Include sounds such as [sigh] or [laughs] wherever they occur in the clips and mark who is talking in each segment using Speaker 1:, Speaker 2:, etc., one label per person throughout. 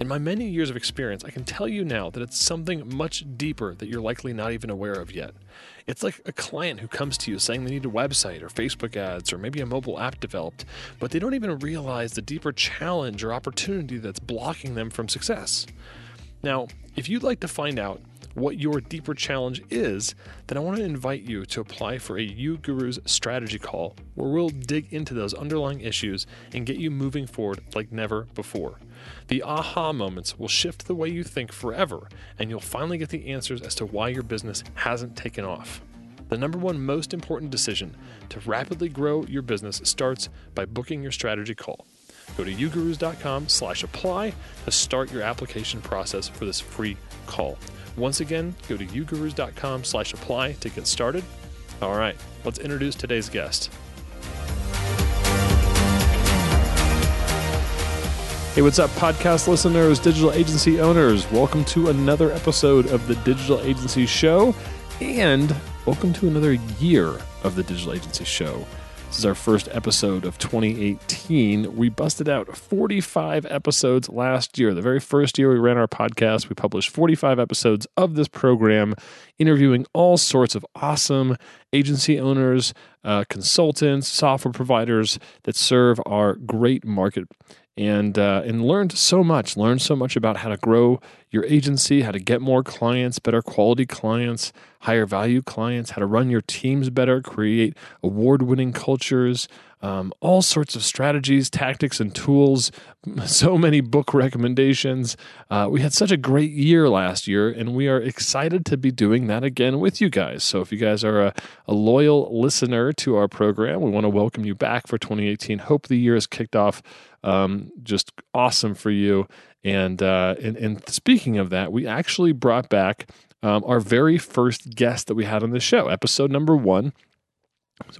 Speaker 1: In my many years of experience, I can tell you now that it's something much deeper that you're likely not even aware of yet. It's like a client who comes to you saying they need a website or Facebook ads or maybe a mobile app developed, but they don't even realize the deeper challenge or opportunity that's blocking them from success. Now, if you'd like to find out what your deeper challenge is, then I want to invite you to apply for a uGurus strategy call where we'll dig into those underlying issues and get you moving forward like never before. The aha moments will shift the way you think forever, and you'll finally get the answers as to why your business hasn't taken off. The number one most important decision to rapidly grow your business starts by booking your strategy call. Go to ugurus.com slash apply to start your application process for this free call. Once again, go to ugurus.com slash apply to get started. All right, let's introduce today's guest. Hey, what's up, podcast listeners, digital agency owners? Welcome to another episode of the Digital Agency Show, and welcome to another year of the Digital Agency Show. This is our first episode of 2018. We busted out 45 episodes last year. The very first year we ran our podcast, we published 45 episodes of this program, interviewing all sorts of awesome agency owners, uh, consultants, software providers that serve our great market and uh, and learned so much. Learned so much about how to grow your agency, how to get more clients, better quality clients, higher value clients, how to run your teams better, create award winning cultures, um, all sorts of strategies, tactics, and tools. [laughs] So many book recommendations. Uh, we had such a great year last year, and we are excited to be doing that again with you guys. So, if you guys are a, a loyal listener to our program, we want to welcome you back for 2018. Hope the year has kicked off um, just awesome for you. And, uh, and, and speaking of that, we actually brought back um, our very first guest that we had on the show, episode number one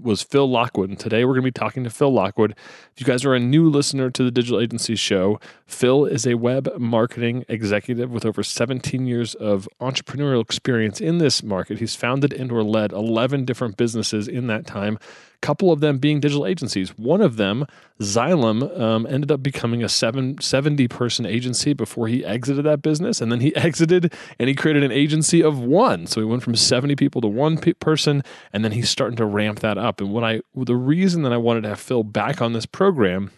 Speaker 1: was Phil Lockwood. And today we're going to be talking to Phil Lockwood. If you guys are a new listener to the Digital Agency Show, Phil is a web marketing executive with over 17 years of entrepreneurial experience in this market. He's founded and or led 11 different businesses in that time, couple of them being digital agencies. One of them, Xylem, um, ended up becoming a seven, 70 person agency before he exited that business. And then he [laughs] exited and he created an agency of one. So he went from 70 people to one pe- person. And then he's starting to ramp that up. And what I, the reason that I wanted to have Phil back on this program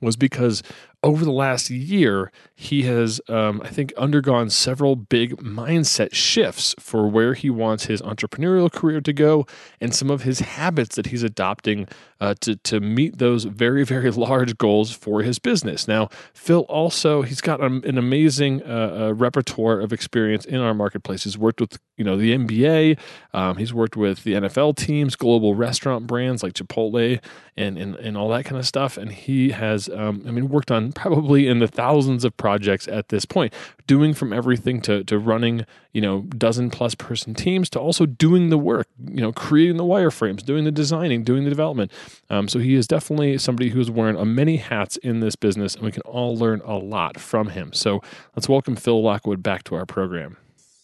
Speaker 1: was because over the last year, he has, um, I think, undergone several big mindset shifts for where he wants his entrepreneurial career to go and some of his habits that he's adopting uh, to, to meet those very, very [laughs] large goals for his business. Now, Phil also, he's got an amazing uh, uh, repertoire of experience in our marketplace. He's worked with, you know, the NBA, um, he's worked with the NFL teams, global restaurant brands like Chipotle and, and, and all that kind of stuff. And he has, um, I mean, worked on probably in the thousands of projects at this point, doing from everything to, to running, you know, dozen plus person teams to also doing the work, you know, creating the wireframes, doing the designing, doing the development. Um, so he is definitely somebody who's wearing a many hats in this business, and we can all learn a lot from him. So let's welcome Phil Lockwood back to our program.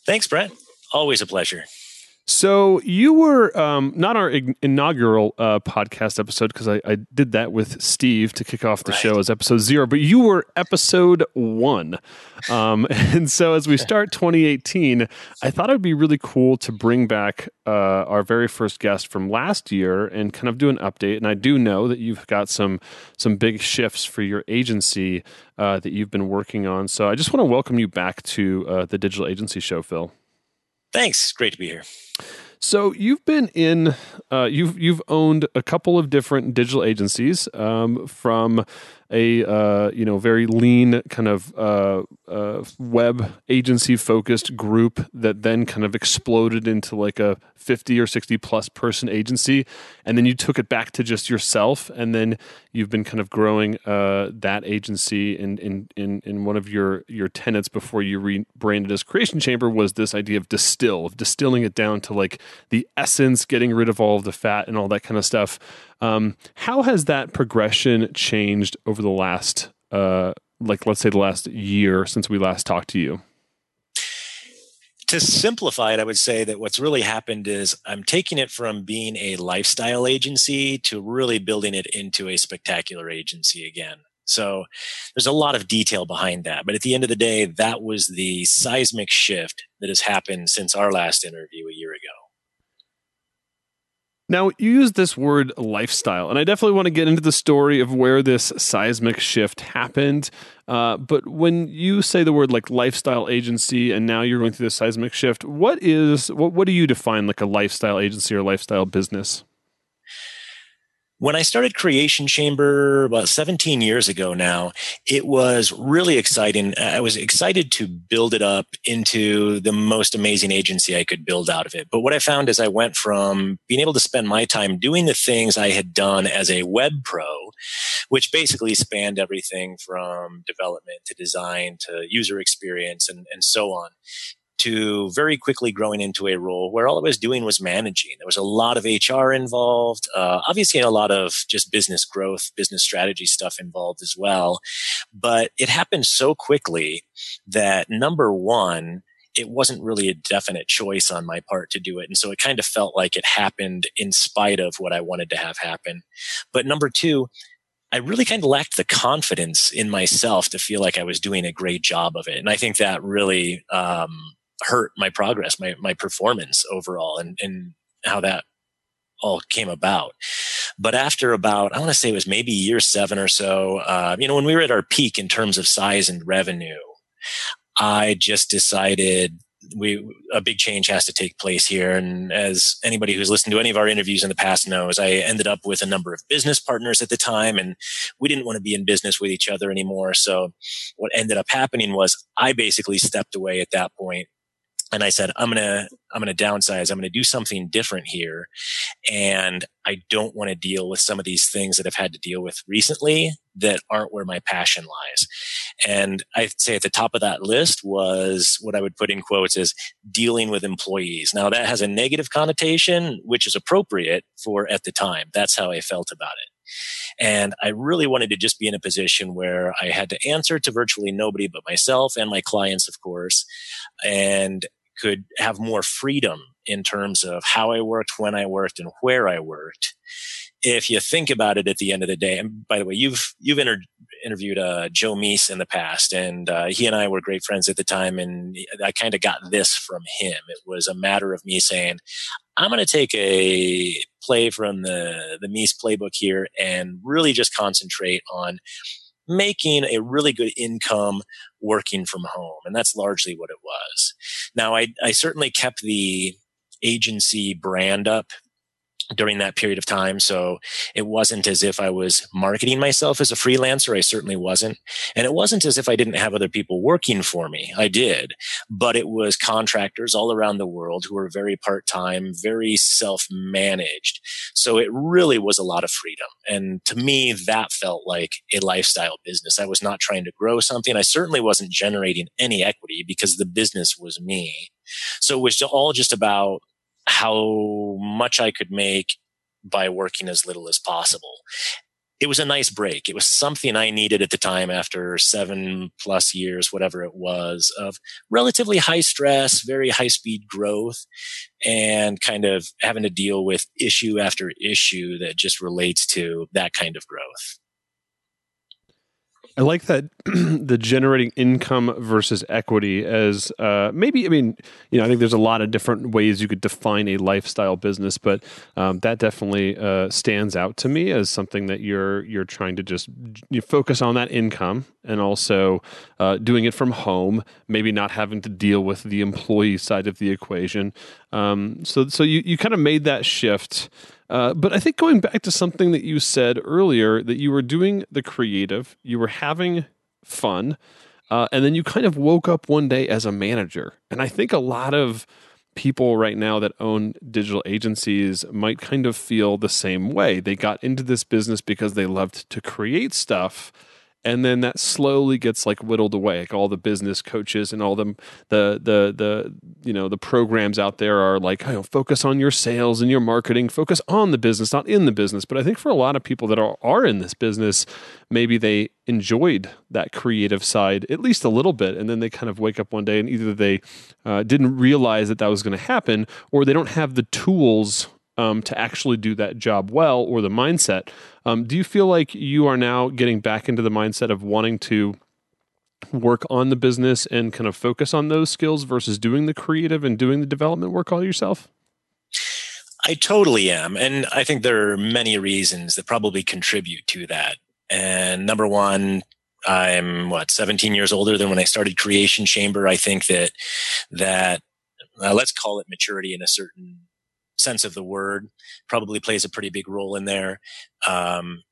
Speaker 2: Thanks, Brent. Always a pleasure.
Speaker 1: So you were um, not our inaugural uh, podcast episode because I, I, did that with Steve to kick off the right. show as episode zero, but you were episode one. Um, [laughs] and so as we start 2018, I thought it'd be really cool to bring back uh, our very first guest from last year and kind of do an update. And I do know that you've got some some big shifts for your agency uh, that you've been working on. So I just want to welcome you back to uh, the Digital Agency Show, Phil.
Speaker 2: Thanks. Great to be here.
Speaker 1: So you've been in, uh, you've you've owned a couple of different digital agencies, um, from a uh, you know very lean kind of uh, uh, web agency focused group that then kind of exploded into like a 50 or 60 plus person agency. And then you took it back to just yourself and then you've been kind of growing uh, that agency in, in, in, in one of your, your tenets before you rebranded as creation chamber was this idea of distill of distilling it down to like the essence getting rid of all of the fat and all that kind of stuff. Um, how has that progression changed over the last uh, like let's say the last year since we last talked to you
Speaker 2: to simplify it, I would say that what's really happened is I'm taking it from being a lifestyle agency to really building it into a spectacular agency again. So there's a lot of detail behind that. But at the end of the day, that was the seismic shift that has happened since our last interview a year ago.
Speaker 1: Now, you use this word lifestyle, and I definitely want to get into the story of where this seismic shift happened. Uh, but when you say the word like lifestyle agency, and now you're going through this seismic shift, what is what, what do you define like a lifestyle agency or lifestyle business?
Speaker 2: When I started Creation Chamber about 17 years ago now, it was really exciting. I was excited to build it up into the most amazing agency I could build out of it. But what I found is I went from being able to spend my time doing the things I had done as a web pro, which basically spanned everything from development to design to user experience and, and so on to very quickly growing into a role where all I was doing was managing. There was a lot of HR involved, uh, obviously a lot of just business growth, business strategy stuff involved as well. But it happened so quickly that number one, it wasn't really a definite choice on my part to do it. And so it kind of felt like it happened in spite of what I wanted to have happen. But number two, I really kind of lacked the confidence in myself to feel like I was doing a great job of it. And I think that really, um, hurt my progress, my, my performance overall and, and how that all came about. But after about, I want to say it was maybe year seven or so, uh, you know, when we were at our peak in terms of size and revenue, I just decided we a big change has to take place here and as anybody who's listened to any of our interviews in the past knows i ended up with a number of business partners at the time and we didn't want to be in business with each other anymore so what ended up happening was i basically stepped away at that point and I said, I'm to, I'm to downsize. I'm to do something different here. And I don't want to deal with some of these things that I've had to deal with recently that aren't where my passion lies. And I'd say at the top of that list was what I would put in quotes is dealing with employees. Now that has a negative connotation, which is appropriate for at the time. That's how I felt about it. And I really wanted to just be in a position where I had to answer to virtually nobody but myself and my clients, of course. And could have more freedom in terms of how I worked, when I worked, and where I worked. If you think about it at the end of the day, and by the way, you've you've inter- interviewed uh, Joe Meese in the past, and uh, he and I were great friends at the time, and I kind of got this from him. It was a matter of me saying, "I'm going to take a play from the the Meese playbook here and really just concentrate on making a really good income working from home. And that's largely what it was. Now, I, I certainly kept the agency brand up during that period of time. So it wasn't as if I was marketing myself as a freelancer. I certainly wasn't. And it wasn't as if I didn't have other people working for me. I did, but it was contractors all around the world who were very part time, very self managed. So it really was a lot of freedom. And to me, that felt like a lifestyle business. I was not trying to grow something. I certainly wasn't generating any equity because the business was me. So it was all just about how much I could make by working as little as possible. It was a nice break. It was something I needed at the time after seven plus years, whatever it was, of relatively high stress, very high speed growth, and kind of having to deal with issue after issue that just relates to that kind of growth.
Speaker 1: I like that [clears throat] the generating income versus equity as uh, maybe. I mean, you know, I think there's a lot of different ways you could define a lifestyle business, but um, that definitely uh, stands out to me as something that you're you're trying to just you focus on that income and also uh, doing it from home. Maybe not having to deal with the employee side of the equation. Um, so so you you kind of made that shift. Uh, but I think going back to something that you said earlier, that you were doing the creative, you were having fun, uh, and then you kind of woke up one day as a manager. And I think a lot of people right now that own digital agencies might kind of feel the same way. They got into this business because they loved to create stuff and then that slowly gets like whittled away. Like all the business coaches and all the the the you know the programs out there are like oh, focus on your sales and your marketing. Focus on the business not in the business. But i think for a lot of people that are, are in this business maybe they enjoyed that creative side at least a little bit and then they kind of wake up one day and either they uh, didn't realize that that was going to happen or they don't have the tools um, to actually do that job well or the mindset. Um, do you feel like you are now getting back into the mindset of wanting to work on the business and kind of focus on those skills versus doing the creative and doing the development work all yourself?
Speaker 2: I totally am. And I think there are many reasons that probably contribute to that. And number one, I'm what 17 years older than when I started Creation Chamber. I think that that uh, let's call it maturity in a certain sense of the word probably plays a pretty big role in there. Um,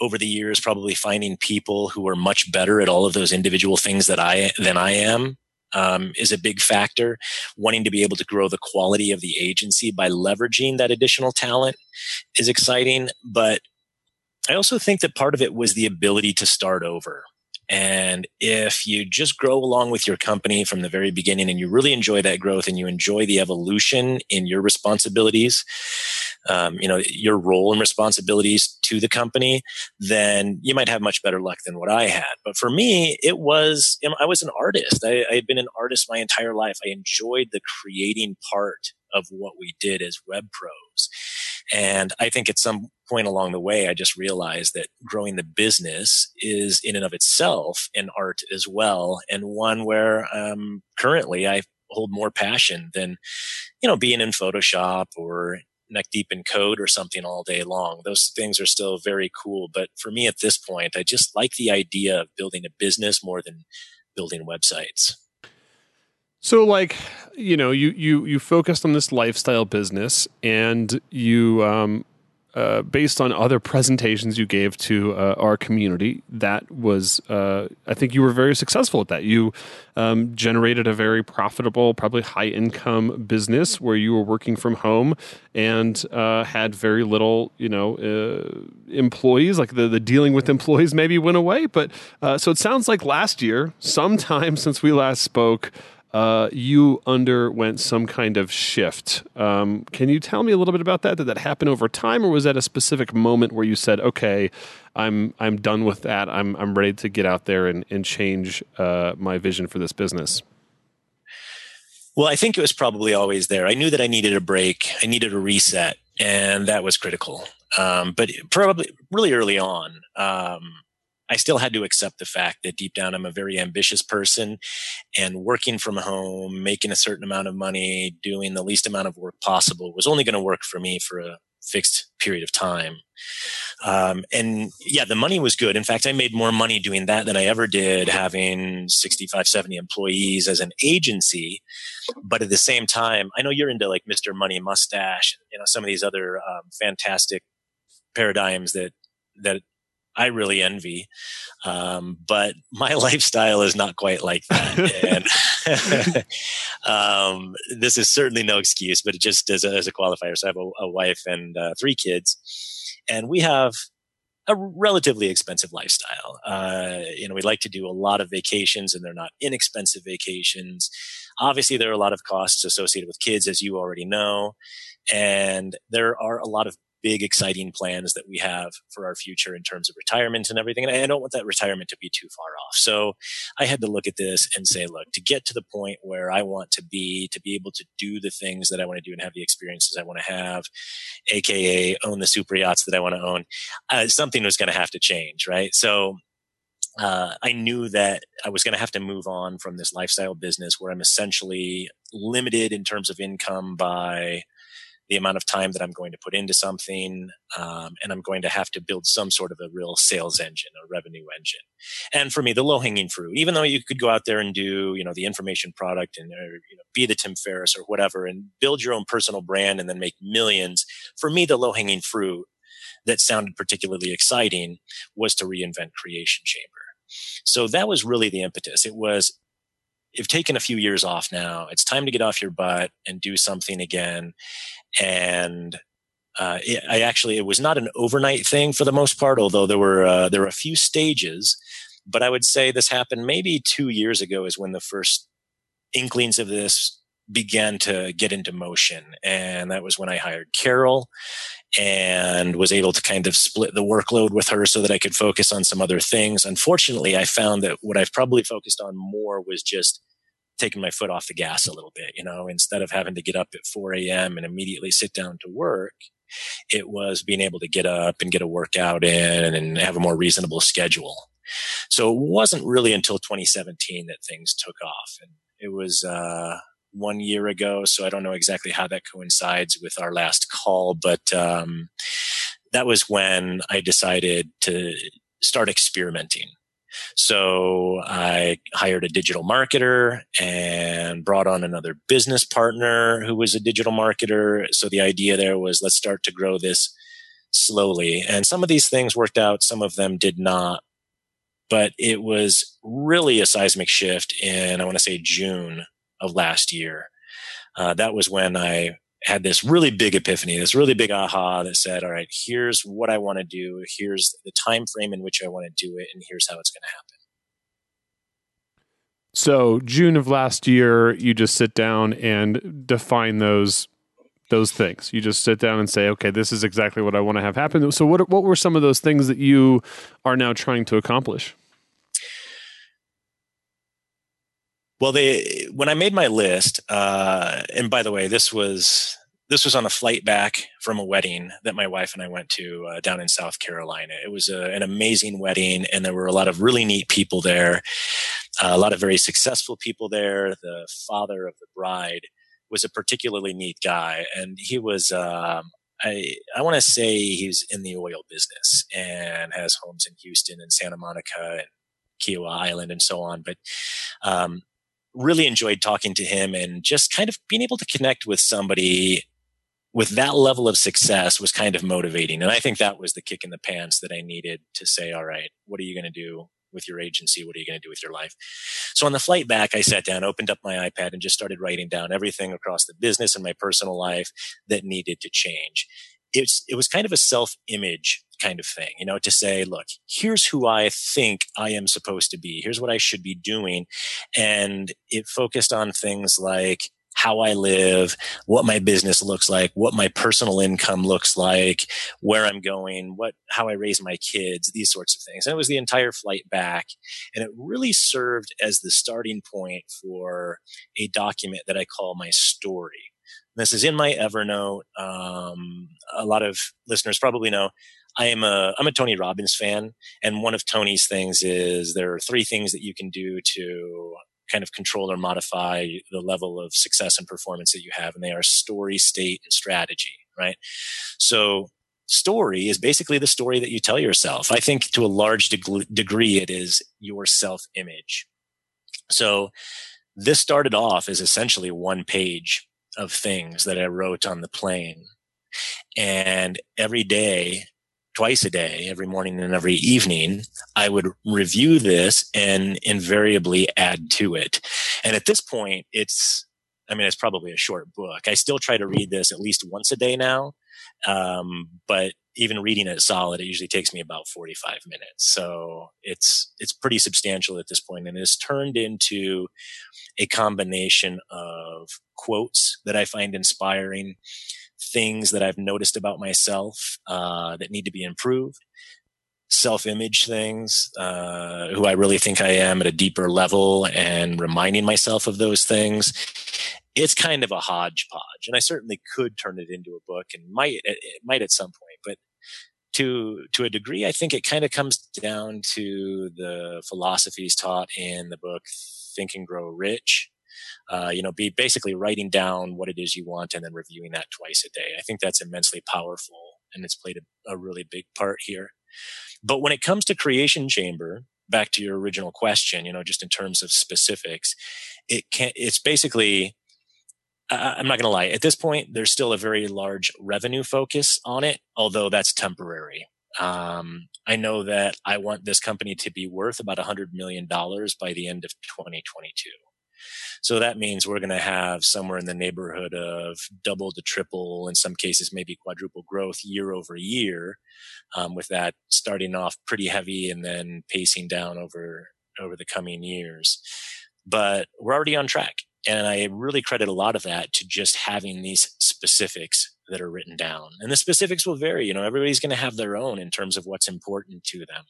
Speaker 2: over the years, probably finding people who are much better at all of those individual things that I than I am um, is a big factor. Wanting to be able to grow the quality of the agency by leveraging that additional talent is exciting. But I also think that part of it was the ability to start over. And if you just grow along with your company from the very beginning and you really enjoy that growth and you enjoy the evolution in your responsibilities, um, you know, your role and responsibilities to the company, then you might have much better luck than what I had. But for me, it was, you know, I was an artist. I, I had been an artist my entire life. I enjoyed the creating part of what we did as web pros. And I think at some point along the way, I just realized that growing the business is in and of itself an art as well. And one where um, currently I hold more passion than, you know, being in Photoshop or neck deep in code or something all day long. Those things are still very cool. But for me at this point, I just like the idea of building a business more than building websites.
Speaker 1: So like, you know, you you you focused on this lifestyle business and you um uh, based on other presentations you gave to uh, our community, that was, uh, I think you were very successful at that. You um, generated a very profitable, probably high income business where you were working from home and uh, had very little, you know, uh, employees. Like the, the dealing with employees maybe went away. But uh, so it sounds like last year, sometime [laughs] since we last spoke, uh, you underwent some kind of shift. Um, can you tell me a little bit about that? Did that happen over time, or was that a specific moment where you said, "Okay, I'm I'm done with that. I'm I'm ready to get out there and and change uh, my vision for this business"?
Speaker 2: Well, I think it was probably always there. I knew that I needed a break. I needed a reset, and that was critical. Um, but probably really early on. Um, I still had to accept the fact that deep down I'm a very ambitious person and working from home, making a certain amount of money, doing the least amount of work possible was only going to work for me for a fixed period of time. Um, and yeah, the money was good. In fact, I made more money doing that than I ever did having 65, 70 employees as an agency. But at the same time, I know you're into like Mr. Money Mustache, you know, some of these other um, fantastic paradigms that that I really envy. Um, but my [laughs] lifestyle is not quite like that. and [laughs] [laughs] um, this is certainly no excuse, but it just as a, as a qualifier. So I have a, a wife and uh, three kids, and we have a relatively expensive lifestyle. Uh, you know, we like to do a lot of vacations, and they're not inexpensive vacations. Obviously, there are a lot of costs associated with kids, as you already know. And there are a lot of big, exciting plans that we have for our future in terms of retirement and everything. And I don't want that retirement to be too far off. So I had to look at this and say, look, to get to the point where I want to be, to be able to do the things that I want to do and have the experiences I want to have, AKA own the super yachts that I want to own, uh, something was going to have to change, right? So uh, I knew that I was going to have to move on from this lifestyle business where I'm essentially limited in terms of income by the amount of time that I'm going to put into something, um, and I'm going to have to build some sort of a real sales engine, a revenue engine. And for me, the low hanging fruit, even though you could go out there and do, you know, the information product and or, you know, be the Tim Ferriss or whatever, and build your own personal brand and then make millions. For me, the low hanging fruit that sounded particularly exciting was to reinvent Creation Chamber. So that was really the impetus. It was you've taken a few years off now. It's time to get off your butt and do something again. And uh, it, I actually, it was not an overnight thing for the most part, although there were uh, there were a few stages. But I would say this happened maybe two years ago is when the first inklings of this began to get into motion, and that was when I hired Carol and was able to kind of split the workload with her so that I could focus on some other things. Unfortunately, I found that what I've probably focused on more was just taking my foot off the gas a little bit. You know, instead of having to get up at 4 a.m. and immediately sit down to work, it was being able to get up and get a workout in and have a more reasonable schedule. So it wasn't really until 2017 that things took off. And it was, uh, one year ago. So I don't know exactly how that coincides with our last call, but, um, that was when I decided to start experimenting. So I hired a digital marketer and brought on another business partner who was a digital marketer. So the idea there was let's start to grow this slowly. And some of these things worked out, some of them did not. But it was really a seismic shift in, I want to say June of last year. Uh, that was when I had this really big epiphany, this really big aha that said, all right, here's what I want to do. Here's the time frame in which I want to do it. And here's how it's going to happen.
Speaker 1: So June of last year, you just sit down and define those those things. You just sit down and say, okay, this is exactly what I want to have happen. So what what were some of those things that you are now trying to accomplish?
Speaker 2: Well, they when I made my list, uh, and by the way, this was this was on a flight back from a wedding that my wife and I went to uh, down in South Carolina. It was a, an amazing wedding, and there were a lot of really neat people there, uh, a lot of very successful people there. The father of the bride was a particularly neat guy, and he was. Um, I I want to say he's in the oil business and has homes in Houston and Santa Monica and Kiawah Island and so on. But um, really enjoyed talking to him and just kind of being able to connect with somebody with that level of success was kind of motivating. And I think that was the kick in the pants that I needed to say, all right, what are you going to do with your agency? What are you going to do with your life? So on the flight back, I sat down, opened up my iPad and just started writing down everything across the business and my personal life that needed to change. It's, it was kind of a self image kind of thing, you know, to say, look, here's who I think I am supposed to be. Here's what I should be doing. And it focused on things like, how I live, what my business looks like, what my personal income looks like, where I'm going, what, how I raise my kids, these sorts of things. And it was the entire flight back. And it really served as the starting point for a document that I call my story. This is in my Evernote. Um, a lot of listeners probably know I am a I'm a Tony Robbins fan, and one of Tony's things is there are three things that you can do to kind of control or modify the level of success and performance that you have, and they are story, state, and strategy. Right. So story is basically the story that you tell yourself. I think to a large deg- degree, it is your self image. So this started off as essentially one page of things that I wrote on the plane. And every day twice a day, every morning and every evening, I would review this and invariably add to it. And at this point, it's, I mean, it's probably a short book. I still try to read this at least once a day now. Um, but even reading it solid, it usually takes me about 45 minutes. So it's, it's pretty substantial at this point and it's turned into a combination of quotes that I find inspiring things that I've noticed about myself uh, that need to be improved, self image things, uh, who I really think I am at a deeper level, and reminding myself of those things. It's kind of a hodgepodge, and I certainly could turn it into a book, and might it might at some point, but to to a degree, I think it kind of comes down to the philosophies taught in the book Think and Grow Rich Uh, you know, be basically writing down what it is you want and then reviewing that twice a day. I think that's immensely powerful and it's played a, a really big part here. But when it comes to creation chamber, back to your original question, you know, just in terms of specifics, it can it's basically I'm not going to lie. At this point, there's still a very large revenue focus on it, although that's temporary. Um, I know that I want this company to be worth about $100 million by the end of 2022. So that means we're going to have somewhere in the neighborhood of double to triple, in some cases, maybe quadruple growth year over year. Um, with that starting off pretty heavy and then pacing down over, over the coming years. But we're already on track. And I really credit a lot of that to just having these specifics that are written down. And the specifics will vary. You know, everybody's going to have their own in terms of what's important to them.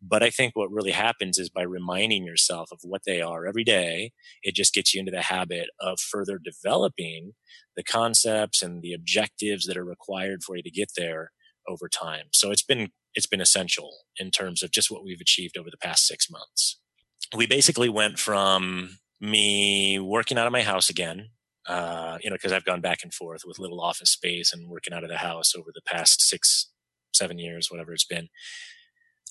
Speaker 2: But I think what really happens is by reminding yourself of what they are every day, it just gets you into the habit of further developing the concepts and the objectives that are required for you to get there over time. So it's been, it's been essential in terms of just what we've achieved over the past six months. We basically went from me working out of my house again uh, you know, because I've gone back and forth with little office space and working out of the house over the past six, seven years, whatever it's been.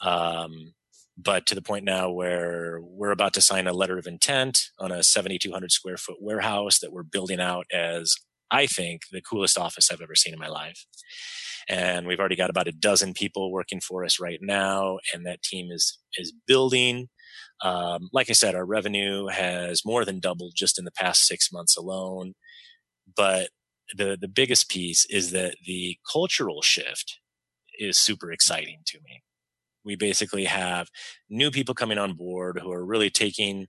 Speaker 2: Um, but to the point now where we're about to sign a letter of intent on a 7,200 square foot warehouse that we're building out as I think the coolest office I've ever seen in my life. And we've already got about a dozen people working for us right now. And that team is, is building. Um, like I said, our revenue has more than doubled just in the past six months alone. But the, the biggest piece is that the cultural shift is super exciting to me. We basically have new people coming on board who are really taking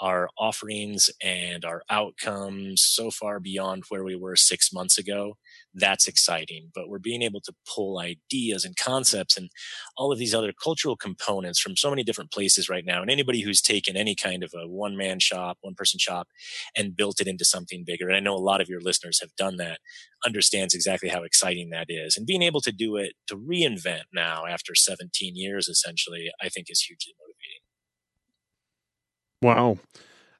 Speaker 2: our offerings and our outcomes so far beyond where we were six months ago. That's exciting. But we're being able to pull ideas and concepts and all of these other cultural components from so many different places right now. And anybody who's taken any kind of a one man shop, one person shop and built it into something bigger. And I know a lot of your listeners have done that, understands exactly how exciting that is. And being able to do it, to reinvent now after 17 years, essentially, I think is hugely motivating.
Speaker 1: Wow.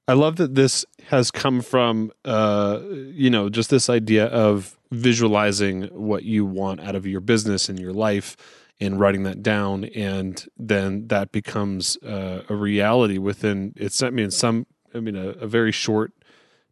Speaker 1: I love that this has come from, uh, you know, just this idea of visualizing what you want out of your business and your life and writing that down. And then that becomes uh, a reality within, it's, I mean, some, I mean, a, a very short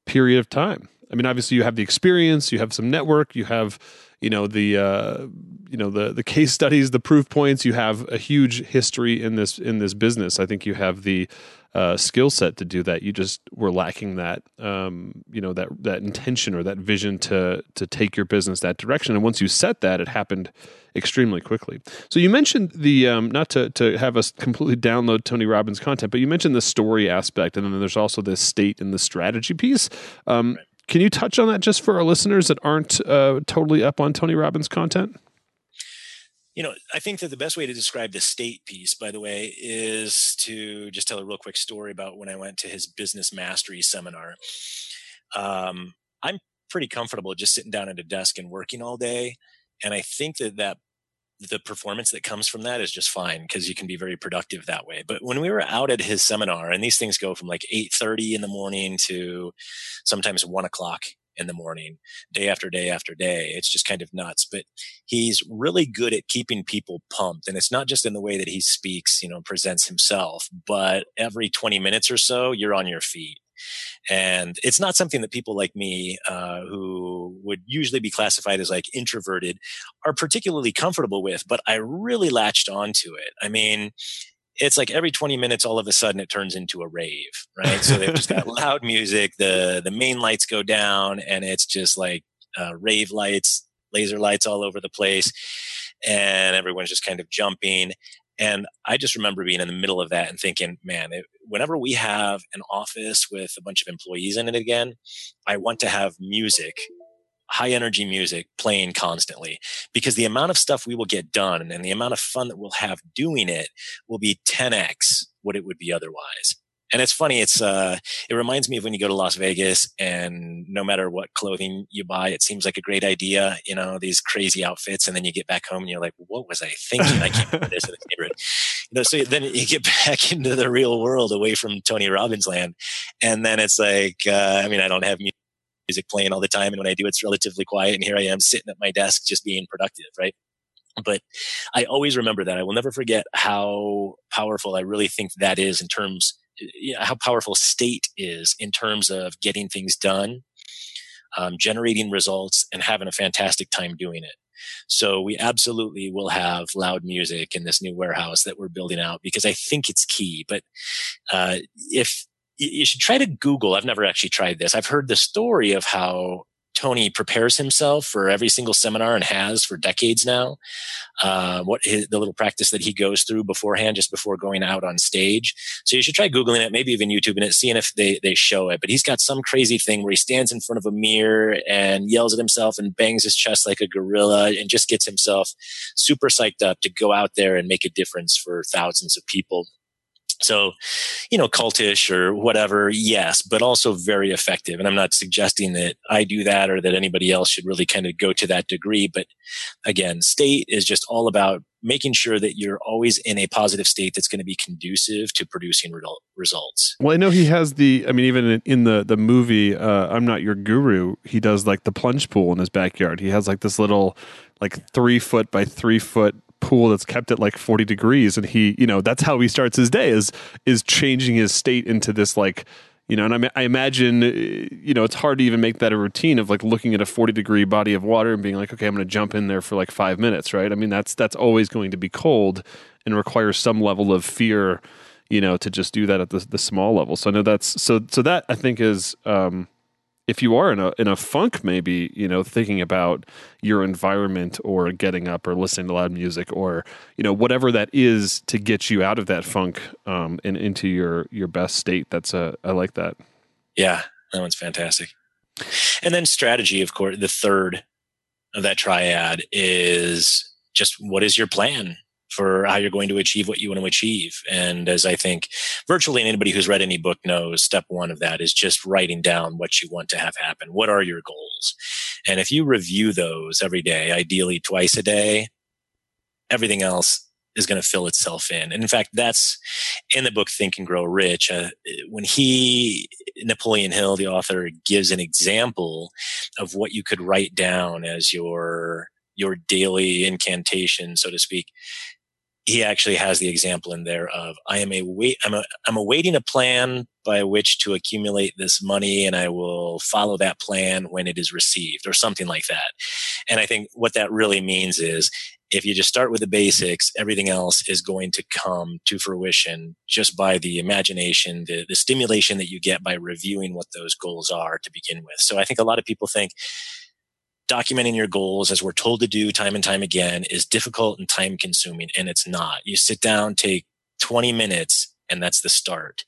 Speaker 1: period of time. I mean, obviously you have the experience, you have some network, you have, you know, the, uh, you know, the, the case studies, the proof points, you have a huge history in this, in this business. I think you have the, uh, skill set to do that. You just were lacking that, um, you know, that that intention or that vision to to take your business that direction. And once you set that, it happened extremely quickly. So you mentioned the um, not to to have us completely download Tony Robbins content, but you mentioned the story aspect, and then there's also the state and the strategy piece. Um, right. Can you touch on that just for our listeners that aren't uh, totally up on Tony Robbins content?
Speaker 2: You know, I think that the best way to describe the state piece, by the way, is to just tell a real quick story about when I went to his business mastery seminar. Um, I'm pretty comfortable just sitting down at a desk and working all day. And I think that that the performance that comes from that is just fine because you can be very productive that way. But when we were out at his seminar, and these things go from like 8:30 in the morning to sometimes one o'clock in the morning, day after day after day. It's just kind of nuts. But he's really good at keeping people pumped. And it's not just in the way that he speaks, you know, presents himself, but every 20 minutes or so, you're on your feet. And it's not something that people like me, uh, who would usually be classified as like introverted, are particularly comfortable with, but I really latched onto it. I mean, it's like every 20 minutes all of a sudden it turns into a rave right? So they've just got [laughs] loud music the the main lights go down and it's just like uh, rave lights laser lights all over the place and everyone's just kind of jumping. And i just remember being in the middle of that and thinking man it, whenever we have an office with a bunch of employees in it again i want to have music high energy music playing constantly because the amount of stuff we will get done and the amount of fun that we'll have doing it will be 10x what it would be otherwise. And it's funny. It's uh, it reminds me of when you go to Las Vegas, and no matter what clothing you buy, it seems like a great idea. You know, these crazy outfits, and then you get back home and you're like, "What was I thinking? I can't wear this in the neighborhood." You know, so then you get [laughs] back into the real world, away from Tony Robbins land, and then it's like, uh, I mean, I don't have music playing all the time, and when I do, it's relatively quiet. And here I am sitting at my desk, just being productive, right? But I always remember that. I will never forget how powerful I really think that is in terms how powerful state is in terms of getting things done, um, generating results, and having a fantastic time doing it. So we absolutely will have loud music in this new warehouse that we're building out because I think it's key. But uh, if you should try to Google, I've never actually tried this. I've heard the story of how Tony prepares himself for every single seminar and has for decades now. Uh, what his, the little practice that he goes through beforehand, just before going out on stage. So you should try googling it, maybe even YouTubing it, seeing if they they show it. But he's got some crazy thing where he stands in front of a mirror and yells at himself and bangs his chest like a gorilla and just gets himself super psyched up to go out there and make a difference for thousands of people. So, you know, cultish or whatever, yes, but also very effective. And I'm not suggesting that I do that or that anybody else should really kind of go to that degree. But again, state is just all about making sure that you're always in a positive state that's going to be conducive to producing results.
Speaker 1: Well, I know he has the, I mean, even in the, the movie, uh, I'm Not Your Guru, he does like the plunge pool in his backyard. He has like this little, like three foot by three foot pool that's kept at like 40 degrees and he you know that's how he starts his day is is changing his state into this like you know and I, I imagine you know it's hard to even make that a routine of like looking at a 40 degree body of water and being like okay i'm going to jump in there for like five minutes right? I mean that's that's always going to be cold and requires some level of fear you know to just do that at the, the small level. So i know that's so so that i think is um if you are in a in a funk, maybe you know thinking about your environment or getting up or listening to loud music or you know whatever that is to get you out of that funk um, and into your your best state. That's a I like that.
Speaker 2: Yeah, that one's fantastic. And then strategy, of course, the third of that triad is just what is your plan? For how you're going to achieve what you want to achieve. And as I think virtually anybody who's read any book knows, step one of that is just writing down what you want to have happen. What are your goals? And if you review those every day, ideally twice a day, everything else is going to fill itself in. And in fact, that's in the book Think and Grow Rich. Uh, when he, Napoleon Hill, the author, gives an example of what you could write down as your your daily incantation, so to speak he actually has the example in there of I am a wait I'm a, I'm awaiting a plan by which to accumulate this money and I will follow that plan when it is received or something like that. And I think what that really means is if you just start with the basics, everything else is going to come to fruition just by the imagination, the, the stimulation that you get by reviewing what those goals are to begin with. So I think a lot of people think, documenting your goals as we're told to do time and time again is difficult and time consuming and it's not. You sit down take 20 minutes and that's the start.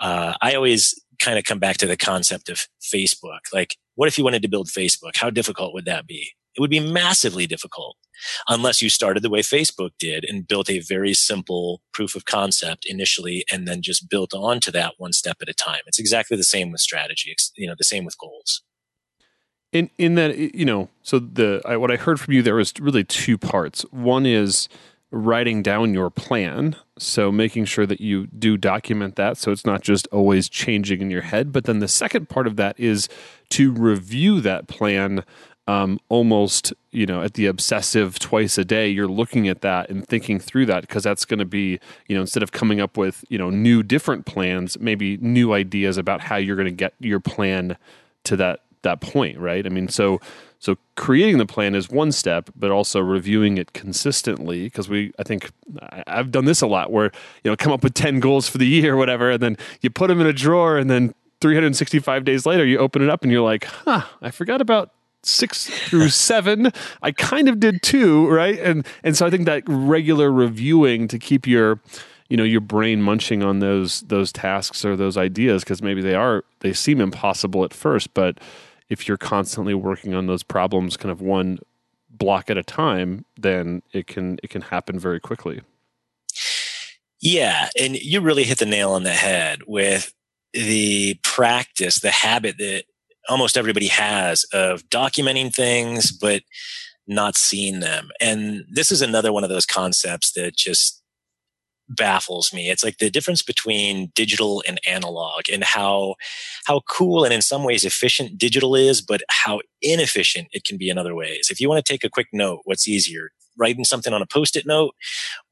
Speaker 2: Uh, i always kind of come back to the concept of facebook. Like what if you wanted to build facebook? How difficult would that be? It would be massively difficult unless you started the way facebook did and built a very simple proof of concept initially and then just built onto that one step at a time. It's exactly the same with strategy. You know the same with goals
Speaker 1: in in that you know so the I, what i heard from you there was really two parts. One is writing down your plan so making sure that you do document that so it's not just always changing in your head. But then the second part of that is to review that plan um, almost you know at the obsessive twice a day you're looking at that and thinking through that because that's going to be you know instead of coming up with you know new different plans maybe new ideas about how you're going to get your plan to that that point, right? I mean, so so creating the plan is one step, but also reviewing it consistently because we I think I've done this a lot where you know come up with 10 goals for the year or whatever and then you put them in a drawer and then 365 days later you open it up and you're like, "Huh, I forgot about six through [laughs] seven. I kind of did too, right? And and so I think that regular reviewing to keep your you know your brain munching on those those tasks or those ideas because maybe they are they seem impossible at first, but if you're constantly working on those problems kind of one block at a time, then it can it can happen very quickly.
Speaker 2: Yeah, and you really hit the nail on the head with the practice, the habit that almost everybody has of documenting things, but not seeing them. And this is another one of those concepts that just baffles me. It's like the difference between digital and analog and how how cool and in some ways efficient digital is, but how inefficient it can be in other ways. If you want to take a quick note, what's easier? Writing something on a post-it note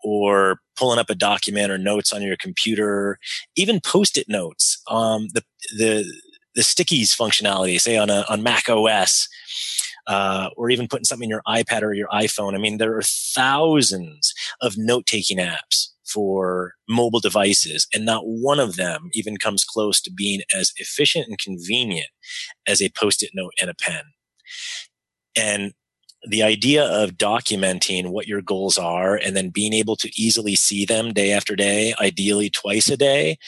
Speaker 2: or pulling up a document or notes on your computer, even post-it notes. Um, the the the stickies functionality, say on a on Mac OS, uh, or even putting something in your iPad or your iPhone. I mean, there are thousands of note taking apps for mobile devices, and not one of them even comes close to being as efficient and convenient as a post it note and a pen. And the idea of documenting what your goals are and then being able to easily see them day after day, ideally twice a day,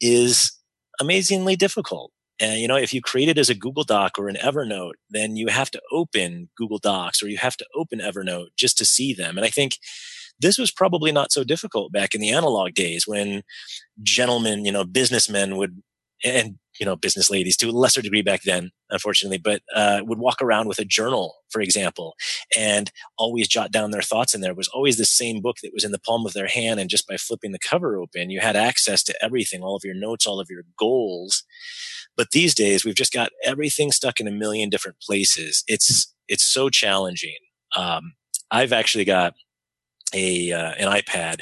Speaker 2: is amazingly difficult. And you know, if you create it as a Google Doc or an Evernote, then you have to open Google Docs or you have to open Evernote just to see them. And I think this was probably not so difficult back in the analog days when gentlemen, you know, businessmen would, and, you know, business ladies to a lesser degree back then, unfortunately, but, uh, would walk around with a journal, for example, and always jot down their thoughts in there. It was always the same book that was in the palm of their hand. And just by flipping the cover open, you had access to everything, all of your notes, all of your goals. But these days, we've just got everything stuck in a million different places. It's, it's so challenging. Um, I've actually got a uh, an iPad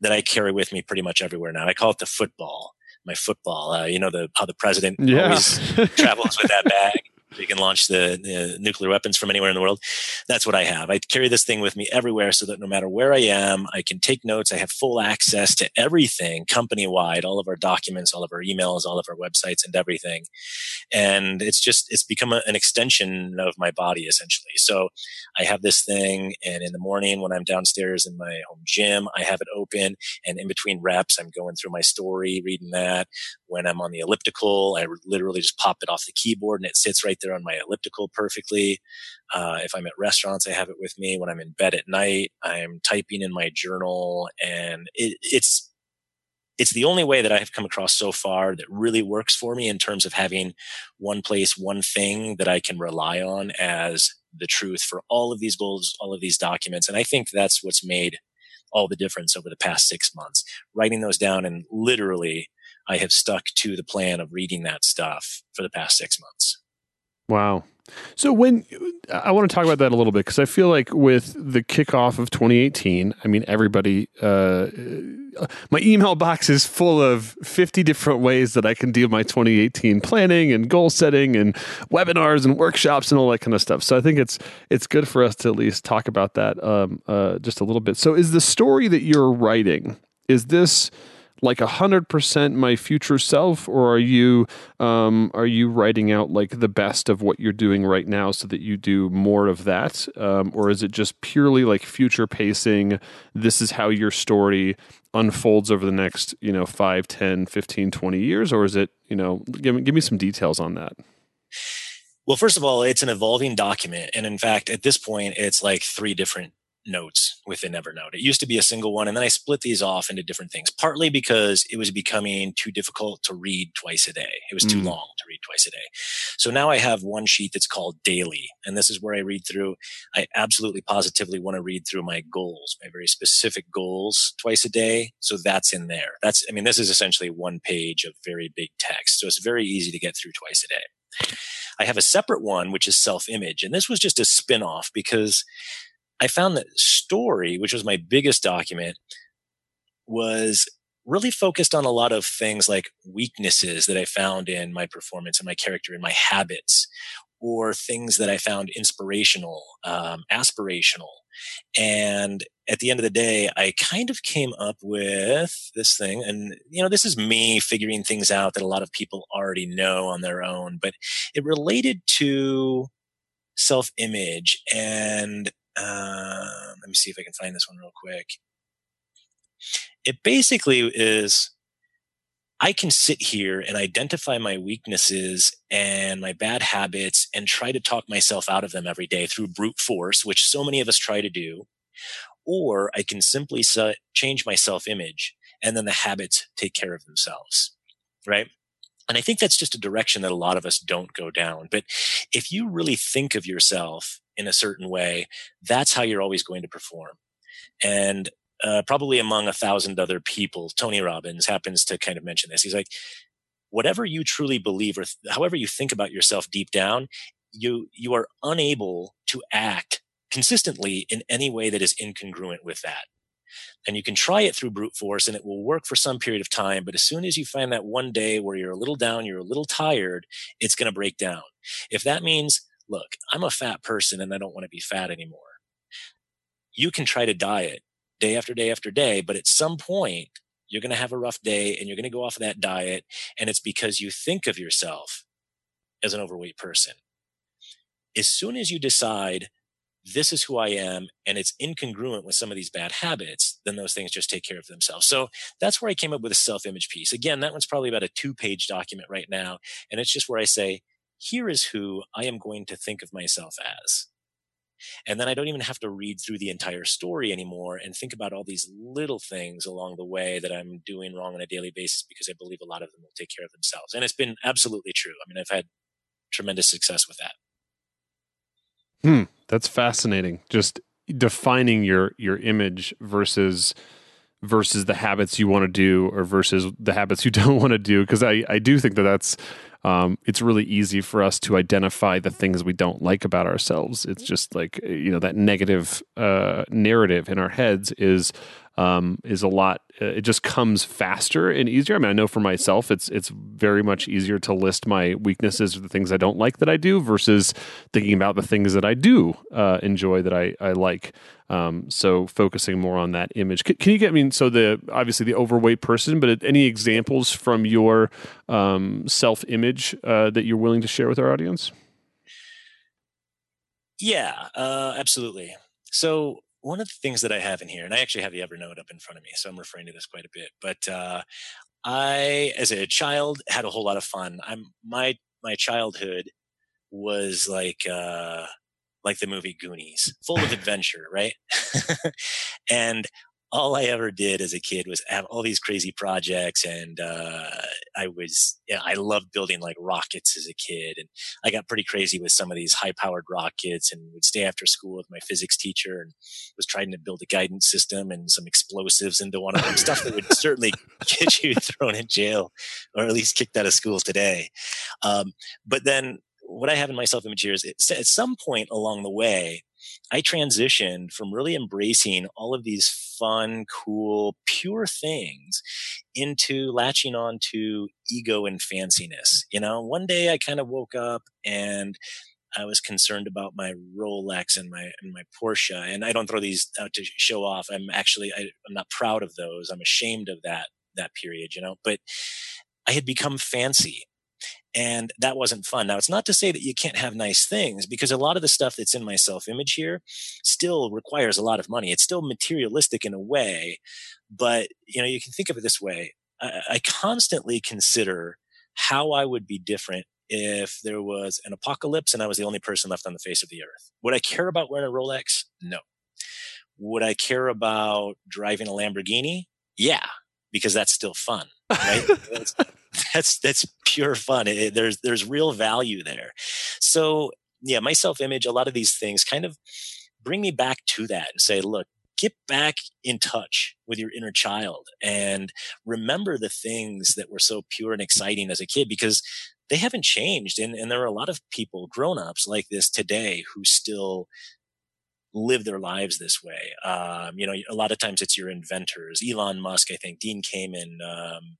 Speaker 2: that I carry with me pretty much everywhere now. I call it the football. My football. Uh, you know the how the president yeah. always travels with that bag. [laughs] You can launch the, the, nuclear weapons from anywhere in the world. That's what I have. I carry this thing with me everywhere so that no matter where I am, I can take notes. I have full access to everything company wide, all of our documents, all of our emails, all of our websites and everything. And it's just, it's become a, an extension of my body essentially. So I have this thing and in the morning when I'm downstairs in my home gym, I have it open and in between reps, I'm going through my story, reading that. When I'm on the elliptical, I literally just pop it off the keyboard and it sits right there on my elliptical perfectly. Uh, if I'm at restaurants, I have it with me. When I'm in bed at night, I'm typing in my journal and it, it's, it's the only way that I have come across so far that really works for me in terms of having one place, one thing that I can rely on as the truth for all of these goals, all of these documents. And I think that's what's made all the difference over the past six months. Writing those down and literally I have stuck to the plan of reading that stuff for the past six months.
Speaker 1: Wow. So when I want to talk about that a little bit because I feel like with the kickoff of 2018, I mean everybody, uh, my email box is full of 50 different ways that I can do my 2018 planning and goal setting and webinars and workshops and all that kind of stuff. So I think it's it's good for us to at least talk about that um, uh, just a little bit. So is the story that you're writing is this? Like a hundred percent my future self, or are you um, are you writing out like the best of what you're doing right now so that you do more of that, um, or is it just purely like future pacing? This is how your story unfolds over the next you know 5 10 15 20 years? Or is it you know give me, give me some details on that.
Speaker 2: Well first of all it's an evolving document. And in fact at this point it's like three different notes within Evernote. It used to be a single one, and then I split these off into different things, partly because it was becoming too difficult to read twice a day. It was too mm. long to read twice a day. So now I have one sheet that's called daily, and this is where I read through. I absolutely positively want to read through my goals, my very specific goals twice a day. So that's in there. That's, I mean, this is essentially one page of very big text. So it's very easy to get through twice a day. I have a separate one, which is self image. And this was just a spin off because I found that story, which was my biggest document, was really focused on a lot of things like weaknesses that I found in my performance and my character and my habits, or things that I found inspirational, um, aspirational. And at the end of the day, I kind of came up with this thing. And, you know, this is me figuring things out that a lot of people already know on their own, but it related to self image and uh, let me see if I can find this one real quick. It basically is I can sit here and identify my weaknesses and my bad habits and try to talk myself out of them every day through brute force, which so many of us try to do. Or I can simply change my self image and then the habits take care of themselves. Right. And I think that's just a direction that a lot of us don't go down. But if you really think of yourself in a certain way, that's how you're always going to perform. And uh, probably among a thousand other people, Tony Robbins happens to kind of mention this. He's like, whatever you truly believe or th- however you think about yourself deep down, you, you are unable to act consistently in any way that is incongruent with that. And you can try it through brute force and it will work for some period of time. But as soon as you find that one day where you're a little down, you're a little tired, it's going to break down. If that means, look, I'm a fat person and I don't want to be fat anymore. You can try to diet day after day after day, but at some point you're going to have a rough day and you're going to go off of that diet. And it's because you think of yourself as an overweight person. As soon as you decide this is who I am and it's incongruent with some of these bad habits, then those things just take care of themselves. So that's where I came up with a self image piece. Again, that one's probably about a two page document right now. And it's just where I say, here is who I am going to think of myself as. And then I don't even have to read through the entire story anymore and think about all these little things along the way that I'm doing wrong on a daily basis because I believe a lot of them will take care of themselves. And it's been absolutely true. I mean, I've had tremendous success with that.
Speaker 1: Hmm, that's fascinating. Just defining your your image versus versus the habits you want to do or versus the habits you [laughs] don't want to do because I, I do think that that's um, it's really easy for us to identify the things we don't like about ourselves. It's just like you know that negative uh, narrative in our heads is um, is a lot. Uh, it just comes faster and easier. I mean, I know for myself, it's it's very much easier to list my weaknesses or the things I don't like that I do versus thinking about the things that I do uh, enjoy that I I like. Um, so focusing more on that image. Can, can, you get? I mean, so the obviously the overweight person, but any examples from your um, self image uh, that you're willing to share with our audience?
Speaker 2: Yeah, uh, absolutely. So one of the things that I have in here, and I actually have the Evernote up in front of me, so I'm referring to this quite a bit. But uh, I, as a child, had a whole lot of fun. I'm my my childhood was like uh, like the movie Goonies, full of [laughs] adventure, right? [laughs] and all I ever did as a kid was have all these crazy projects. And, uh, I was, yeah, I loved building like rockets as a kid. And I got pretty crazy with some of these high powered rockets and would stay after school with my physics teacher and was trying to build a guidance system and some explosives into one of them, stuff that would [laughs] certainly get you [laughs] thrown in jail or at least kicked out of school today. Um, but then what I have in my self image here is at some point along the way, I transitioned from really embracing all of these fun, cool, pure things into latching on to ego and fanciness. You know, one day I kind of woke up and I was concerned about my Rolex and my and my Porsche, and I don't throw these out to show off. I'm actually I, I'm not proud of those. I'm ashamed of that that period, you know. But I had become fancy, and that wasn't fun. Now, it's not to say that you can't have nice things because a lot of the stuff that's in my self image here still requires a lot of money. It's still materialistic in a way, but you know, you can think of it this way. I, I constantly consider how I would be different if there was an apocalypse and I was the only person left on the face of the earth. Would I care about wearing a Rolex? No. Would I care about driving a Lamborghini? Yeah, because that's still fun, right? [laughs] that's that's that's pure fun. It, there's there's real value there. So yeah, my self image, a lot of these things kind of bring me back to that and say, look, get back in touch with your inner child and remember the things that were so pure and exciting as a kid because they haven't changed. And, and there are a lot of people, grown-ups like this today who still live their lives this way. Um, you know, a lot of times it's your inventors, Elon Musk, I think, Dean Kamen, um,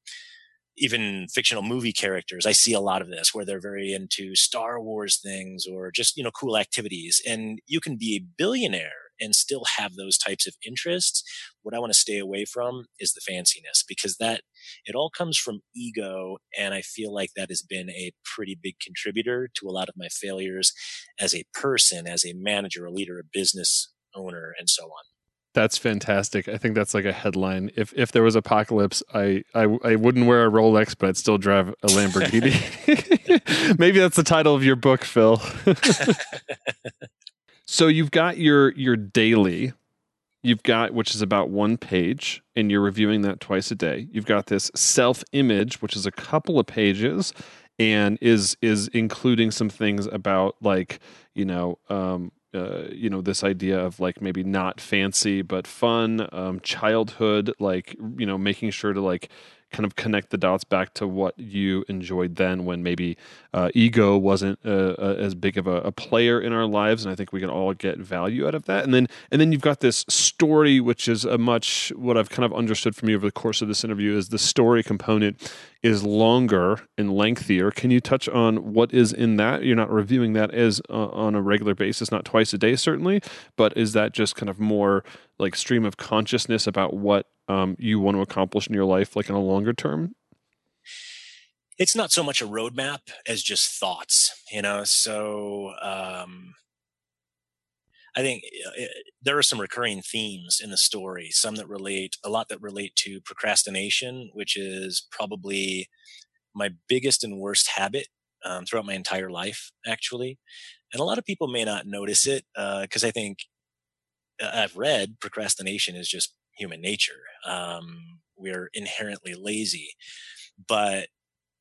Speaker 2: even fictional movie characters, I see a lot of this where they're very into Star Wars things or just, you know, cool activities. And you can be a billionaire and still have those types of interests. What I want to stay away from is the fanciness because that it all comes from ego. And I feel like that has been a pretty big contributor to a lot of my failures as a person, as a manager, a leader, a business owner, and so on.
Speaker 1: That's fantastic. I think that's like a headline. If if there was apocalypse, I I, I wouldn't wear a Rolex, but I'd still drive a Lamborghini. [laughs] [laughs] Maybe that's the title of your book, Phil. [laughs] so you've got your your daily, you've got which is about one page and you're reviewing that twice a day you've got this self image which is a couple of pages and is is including some things about like you know um, uh, you know this idea of like maybe not fancy but fun um, childhood like you know making sure to like kind of connect the dots back to what you enjoyed then when maybe uh, ego wasn't uh, uh, as big of a, a, player in our lives and i think we can all get value out of that. And then and then you've got this story which is a much what i've kind of understood from you over the course of this interview is the story component is longer and lengthier. Can you touch on what is in that? You're not reviewing that as uh, on a regular basis not twice a day certainly but is that just kind of more like stream of consciousness about what um, you want to accomplish in your life, like in a longer term?
Speaker 2: It's not so much a roadmap as just thoughts, you know. So um, I think it, uh, eh, there are some recurring themes in the story. Some that relate a lot that relate to procrastination, which is probably my biggest and worst habit um, throughout my entire life, actually. And a lot of people may not notice it because uh, I think uh, I've read procrastination is just human nature. Um, we're inherently lazy, but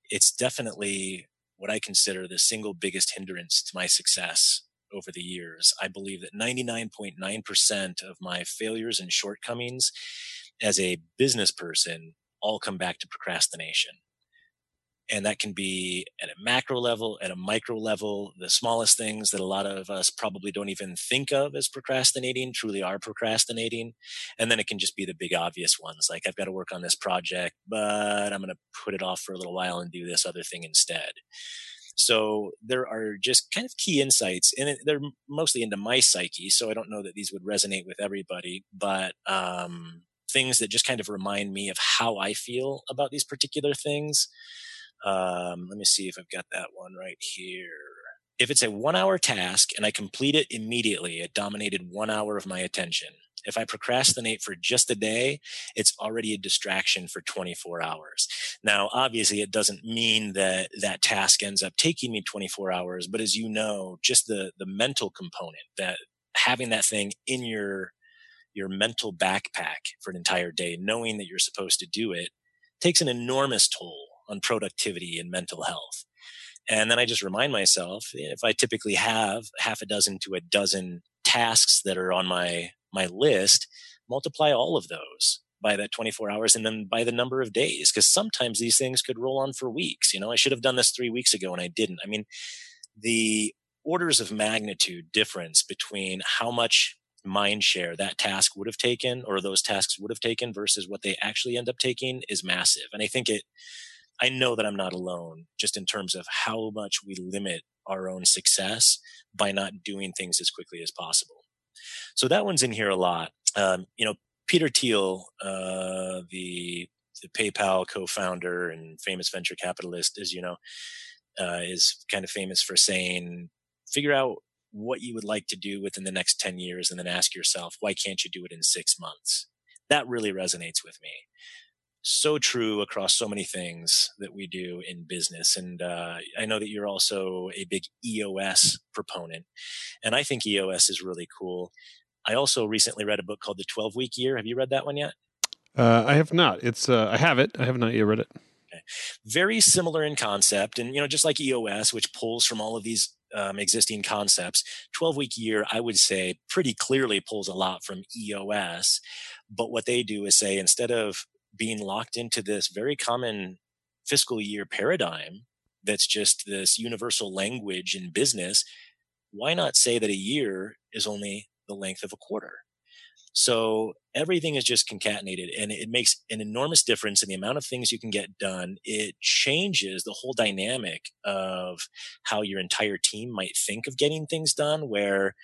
Speaker 2: it's definitely what I consider the single biggest hindrance to my success over the years. I believe that 99.9% of my failures and shortcomings as a business person all come back to procrastination. And that can be at a macro level, at a micro level, the smallest things that a lot of us probably don't even think of as procrastinating truly are procrastinating. And then it can just be the big obvious ones like I've got to work on this project, but I'm going to put it off for a little while and do this other thing instead. So there are just kind of key insights and they're mostly into my psyche. So I don't know that these would resonate with everybody, but, um, things that just kind of remind me of how I feel about these particular things. Um, let me see if I've got that one right here. If it's a one hour task and I complete it immediately, it dominated one hour of my attention. If I procrastinate for just a day, it's already a distraction for 24 hours. Now, obviously, it doesn't mean that that task ends up taking me 24 hours, but as you know, just the, the mental component that having that thing in your, your mental backpack for an entire day, knowing that you're supposed to do it takes an enormous toll on productivity and mental health. And then I just remind myself if I typically have half a dozen to a dozen tasks that are on my, my list, multiply all of those by that 24 hours and then by the number of days. Cause sometimes these things could roll on for weeks. You know, I should have done this three weeks ago and I didn't. I mean, the orders of magnitude difference between how much mind share that task would have taken or those tasks would have taken versus what they actually end up taking is massive. And I think it, I know that I'm not alone just in terms of how much we limit our own success by not doing things as quickly as possible. So that one's in here a lot. Um, you know, Peter Thiel, uh, the the PayPal co-founder and famous venture capitalist, as you know, uh, is kind of famous for saying, figure out what you would like to do within the next 10 years and then ask yourself, why can't you do it in six months? That really resonates with me so true across so many things that we do in business. And uh, I know that you're also a big EOS proponent, and I think EOS is really cool. I also recently read a book called The 12 Week Year. Have you read that one yet?
Speaker 1: Uh, I have not. It's uh, I have it. I have not yet read it.
Speaker 2: Okay. Very similar in concept, and you know, just like EOS, which pulls from all of these um, existing concepts, 12 week year, I would say, pretty clearly pulls a lot from EOS. But what they do is say instead of being locked into this very common fiscal year paradigm that's just this universal language in business, why not say that a year is only the length of a quarter? So everything is just concatenated and it makes an enormous difference in the amount of things you can get done. It changes the whole dynamic of how your entire team might think of getting things done, where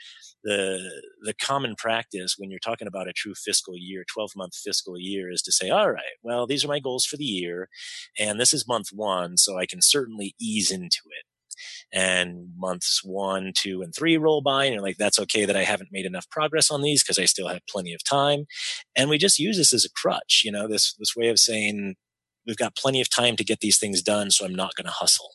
Speaker 2: the, the common practice when you're talking about a true fiscal year, 12 month fiscal year is to say, all right, well, these are my goals for the year and this is month one. So I can certainly ease into it and months one, two, and three roll by, and you're like, that's okay that I haven't made enough progress on these because I still have plenty of time. And we just use this as a crutch, you know, this, this way of saying, we've got plenty of time to get these things done, so I'm not going to hustle.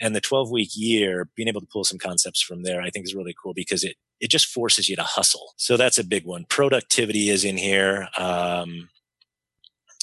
Speaker 2: And the 12 week year, being able to pull some concepts from there, I think is really cool because it, it just forces you to hustle. So that's a big one. Productivity is in here. Um,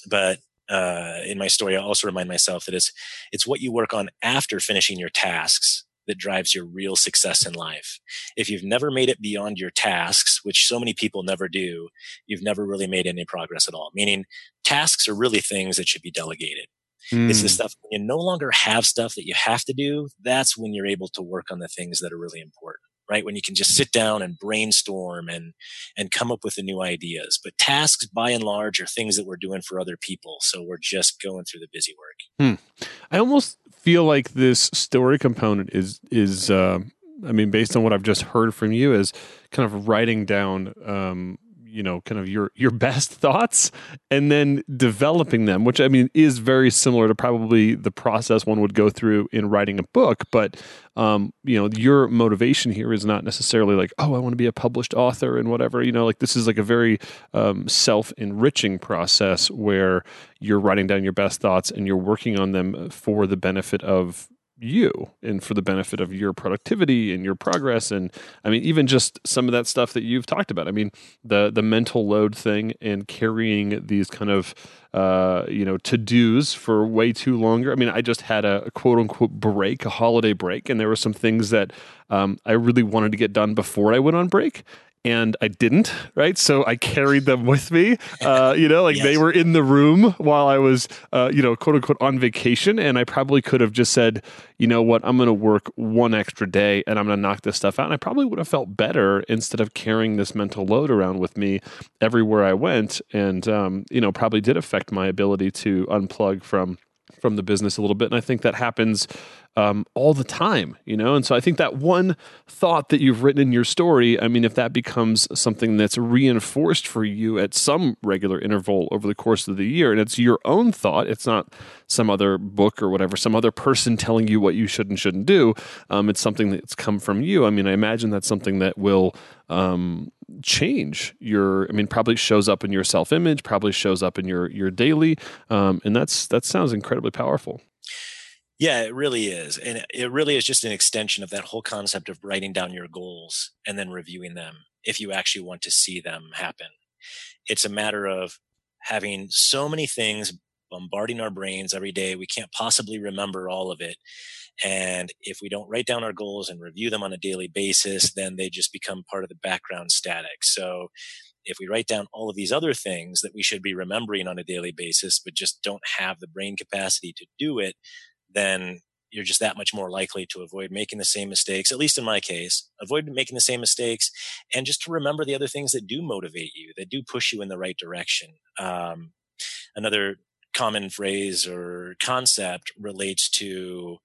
Speaker 2: but uh, in my story, I also remind myself that it's it's what you work on after finishing your tasks that drives your real success in life. If you've never made it beyond your tasks, which so many people never do, you've never really made any progress at all. Meaning, tasks are really things that should be delegated. Mm. It's the hmm. stuff when you no longer have stuff that you have to do. That's when you're able to work on the things that are really important right? When you can just sit down and brainstorm and, and come up with the new ideas. But tasks by and large are things that we're doing for other people. So we're just going through the busy work.
Speaker 1: Hmm. I almost feel like this story component is, is, uh, I mean, based on what I've just heard from you, is kind of writing down um, you know kind of your your [laughs] best thoughts and then developing them which i mean is very similar to probably the process one would go through in writing a book. But um, you know your motivation here is not necessarily like oh i want to be a published author and whatever you know like this is like a very um, self-enriching process where you're writing down your best thoughts and you're working on them for the benefit of you and for the benefit of your productivity and your progress. And i mean even just some of that stuff that you've talked about. I mean the the mental load thing and carrying these kind of uh, you know to dos for way too longer. I mean i just had a, a, quote unquote break a holiday break and there were some things that um, i really wanted to get done before i went on break and I didn't, right? So I carried them with me. Uh, you know, like yes. they were in the room while I was, uh, you know, quote unquote on vacation. And I probably could have just said, you know what, I'm going to work one extra day and I'm going to knock this stuff out. And I probably would have felt better instead of carrying this mental load around with me everywhere I went. And, um, you know, probably did affect my ability to unplug from from the business a little bit. And I think that happens um, all the time, you know? And so I think that one thought that you've written in your story, I mean, if that becomes something that's reinforced for you at some regular interval over the course of the year, and it's your own thought, it's not some other book or whatever, some other person telling you what you should and shouldn't do, um, it's something that's come from you. I mean, I imagine that's something that will um, change your i mean probably shows up in your self image probably shows up in your your daily um, and that's that sounds incredibly powerful
Speaker 2: yeah, it really is. And it really is just an extension of that whole concept of writing down your goals and then reviewing them if you actually want to see them happen. It's a matter of having so many things bombarding our brains every day. We can't possibly remember all of it. And if we don't write down our goals and review them on a daily basis, then they just become part of the background static. So if we write down all of these other things that we should be remembering on a daily basis, but just don't have the brain capacity to do it, then you're just that much more likely to avoid making the same mistakes, at least in my case, avoid making the same mistakes and just to remember the other things that do motivate you, that do push you in the right direction. Um, another common phrase or concept relates to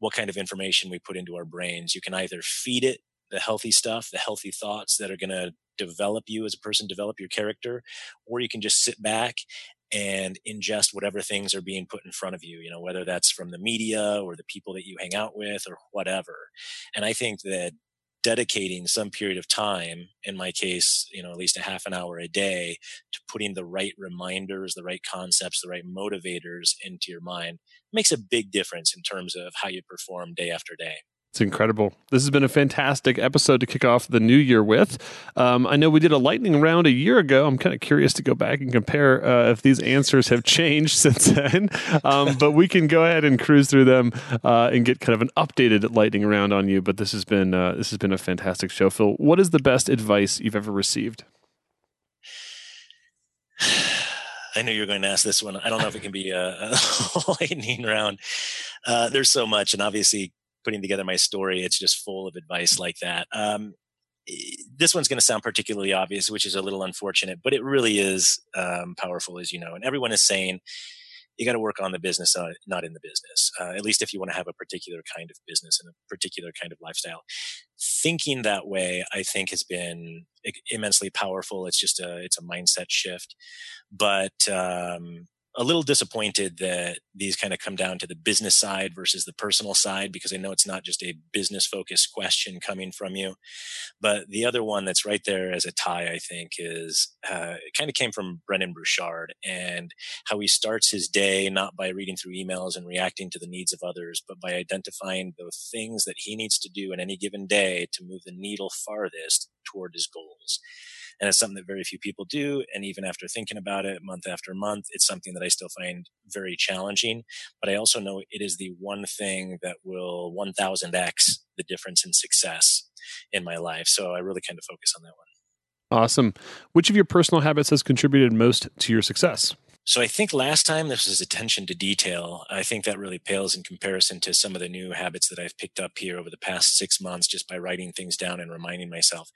Speaker 2: what kind of information we put into our brains. You can either feed it the healthy stuff, the healthy thoughts that are going to develop you as a person, develop your character, or you can just sit back and ingest whatever things are being put in front of you, you know, whether that's from the media or the people that you hang out with or whatever. And I think that dedicating some period of time, in my case, you know, at least a half an hour a day to putting the right reminders, the right concepts, the right motivators into your mind makes a big difference in terms of how you perform day after day.
Speaker 1: It's incredible. This has been a fantastic episode to kick off the new year with. Um, I know we did a lightning round a year ago. I'm kind of curious to go back and compare uh, if these answers have changed [laughs] since then. Um, but we can go ahead and cruise through them uh, and get kind of an updated lightning round on you. But this has been uh, this has been a fantastic show, Phil. What is the best advice you've ever received? [sighs]
Speaker 2: I knew you were going to ask this one. I don't know if it can be a, a [laughs] lightning round. Uh, there's so much, and obviously putting together my story, it's just full of advice like that. Um, this one's going to sound particularly obvious, which is a little unfortunate, but it really is um, powerful, as you know. And everyone is saying you got to work on the business, uh, not in the business. Uh, at least if you want to have a particular kind of business and a particular kind of lifestyle. Thinking that way, I think, has been immensely powerful. It's just a it's a mindset shift, but um, a little disappointed that these kind of come down to the business side versus the personal side because I know it's not just a business focused question coming from you. But the other one that's right there as a tie, I think, is uh, it kind of came from Brendon Burchard and how he starts his day not by reading through emails and reacting to the needs of others, but by identifying the things that he needs to do in any given day to move the needle farthest toward his goals. And it's something that very few people do. And even after thinking about it month after month, it's something that I still find very challenging. But I also know it is the one thing that will 1000x the difference in success in my life. So I really kind of focus on that one.
Speaker 1: Awesome. Which of your personal habits has contributed most to your success?
Speaker 2: So I think last time this was attention to detail. I think that really pales in comparison to some of the new habits that I've picked up here over the past six months just by writing things down and reminding myself.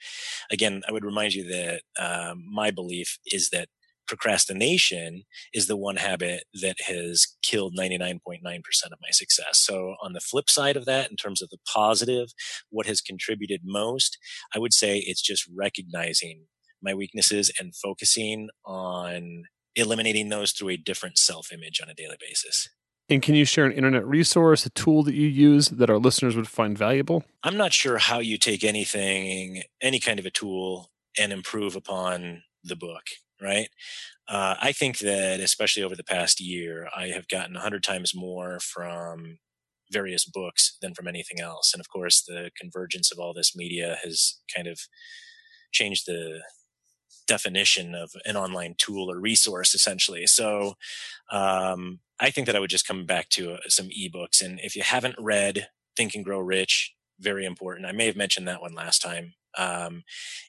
Speaker 2: Again, I would remind you that um, my belief is that procrastination is the one habit that has killed 99.9% of my success. So on the flip side of that, in terms of the positive, what has contributed most, I would say it's just recognizing my weaknesses and focusing on eliminating those through a different self image on a daily basis.
Speaker 1: And can you share an internet resource, a tool that you use that our listeners would find valuable?
Speaker 2: I'm not sure how you take anything, any kind of a tool, and improve upon the book, right? Uh, I think that, especially over the past year, I have gotten 100 times more from various books than from anything else. And of course, the convergence of all this media has kind of changed the definition of an online tool or resource essentially. So, um, I think that I would just come back to uh, some ebooks. And if you haven't read Think and Grow Rich, very important. I may have mentioned that one last time. Um,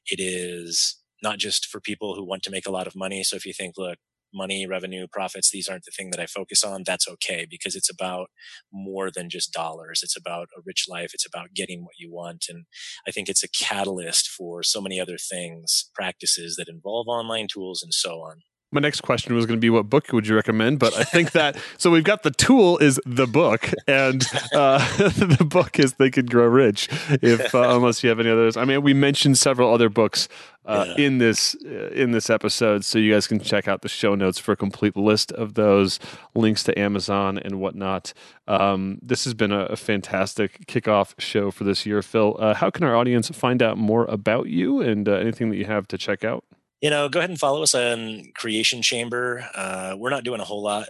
Speaker 2: it is not just for people who want to make a lot of money. So if you think, look, money, revenue, profits, these aren't the thing that I focus on, that's okay because it's about more than just dollars. It's about a rich life. It's about getting what you want. And I think it's a catalyst for so many other things, practices that involve online tools and so on
Speaker 1: my next question was going to be what book would you recommend but i think that [laughs] so we've got the tool is the book and uh, [laughs] the book is Think and Grow Rich if uh, [laughs] unless you have any others. I mean we mentioned several other books uh, yeah. in this uh, in this episode so you guys can check out the show notes for a complete list of those links to amazon and whatnot. Um, this has been a, a, fantastic kickoff show for this year. Phil uh, how can our audience find out more about you and uh, anything that you have to check out
Speaker 2: you know, go ahead and follow us on Creation Chamber. Uh, we're not doing a whole lot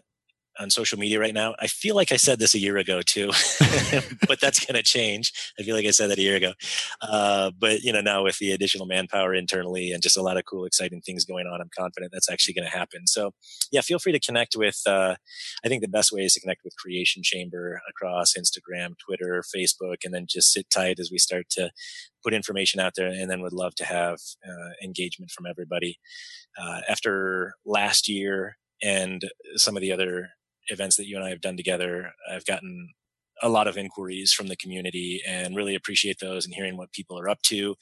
Speaker 2: on social media right now. I feel like I said this a year ago too, [laughs] [laughs] but that's going to change. I feel like I said that a year ago. Uh, but you know, now with the additional manpower internally and just a lot of cool, exciting things going on, I'm confident that's actually going to happen. So yeah, feel free to connect with, uh, I think the best way is to connect with Creation Chamber across Instagram, Twitter, Facebook, and then just sit tight as we start to put information out there and then would love to have uh, engagement from everybody. Uh, after last year and some of the other events that you and I have done together, I've gotten a lot of inquiries from the community and really appreciate those and hearing what people are up to.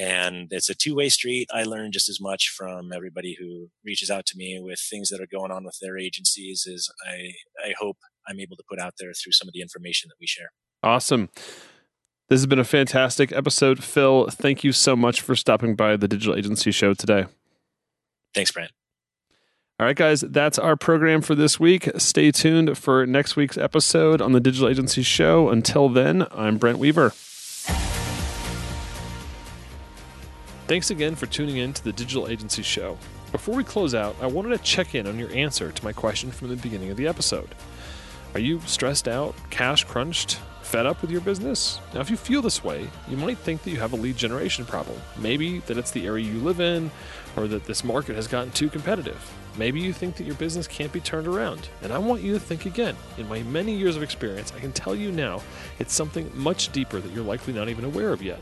Speaker 2: And it's a two way street. I learn just as much from everybody who reaches out to me with things that are going on with their agencies as I, I hope I'm able to put out there through some of the information that we share.
Speaker 1: Awesome. This has been a fantastic episode. Phil, thank you so much for stopping by the Digital Agency Show today.
Speaker 2: Thanks, Brent.
Speaker 1: All right, guys, that's our program for this week. Stay tuned for next week's episode on the Digital Agency Show. Until then, I'm Brent Weaver. Thanks again for tuning in to the Digital Agency Show. Before we close out, I wanted to check in on your answer to my question from the beginning of the episode. Are you stressed out, cash crunched, fed up with your business? Now, if you feel this way, you might think that you have a lead generation problem. Maybe that it's the area you live in, or that this market has gotten too competitive. Maybe you think that your business can't be turned around, and I want you to think again. In my many years of experience, I can tell you now it's something much deeper that you're likely not even aware of yet.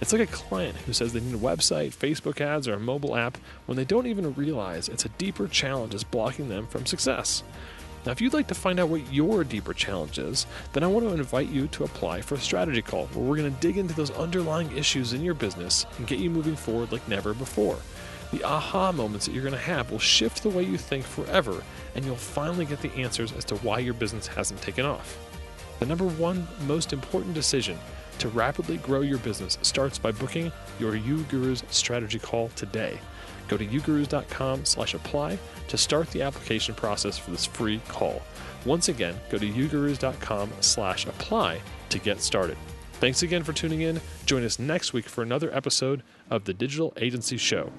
Speaker 1: It's like a client who says they need a website, Facebook ads, or a mobile app when they don't even realize it's a deeper challenge is blocking them from success. Now, if you'd like to find out what your deeper challenge is, then I want to invite you to apply for a strategy call where we're going to dig into those underlying issues in your business and get you moving forward like never before. The aha moments that you're going to have will shift the way you think forever, and you'll finally get the answers as to why your business hasn't taken off. The number one most important decision to rapidly grow your business starts by booking your UGurus strategy call today. Go to ugurus.com slash apply to start the application process for this free call. Once again, go to ugurus.com slash apply to get started. Thanks again for tuning in. Join us next week for another episode of the Digital Agency Show.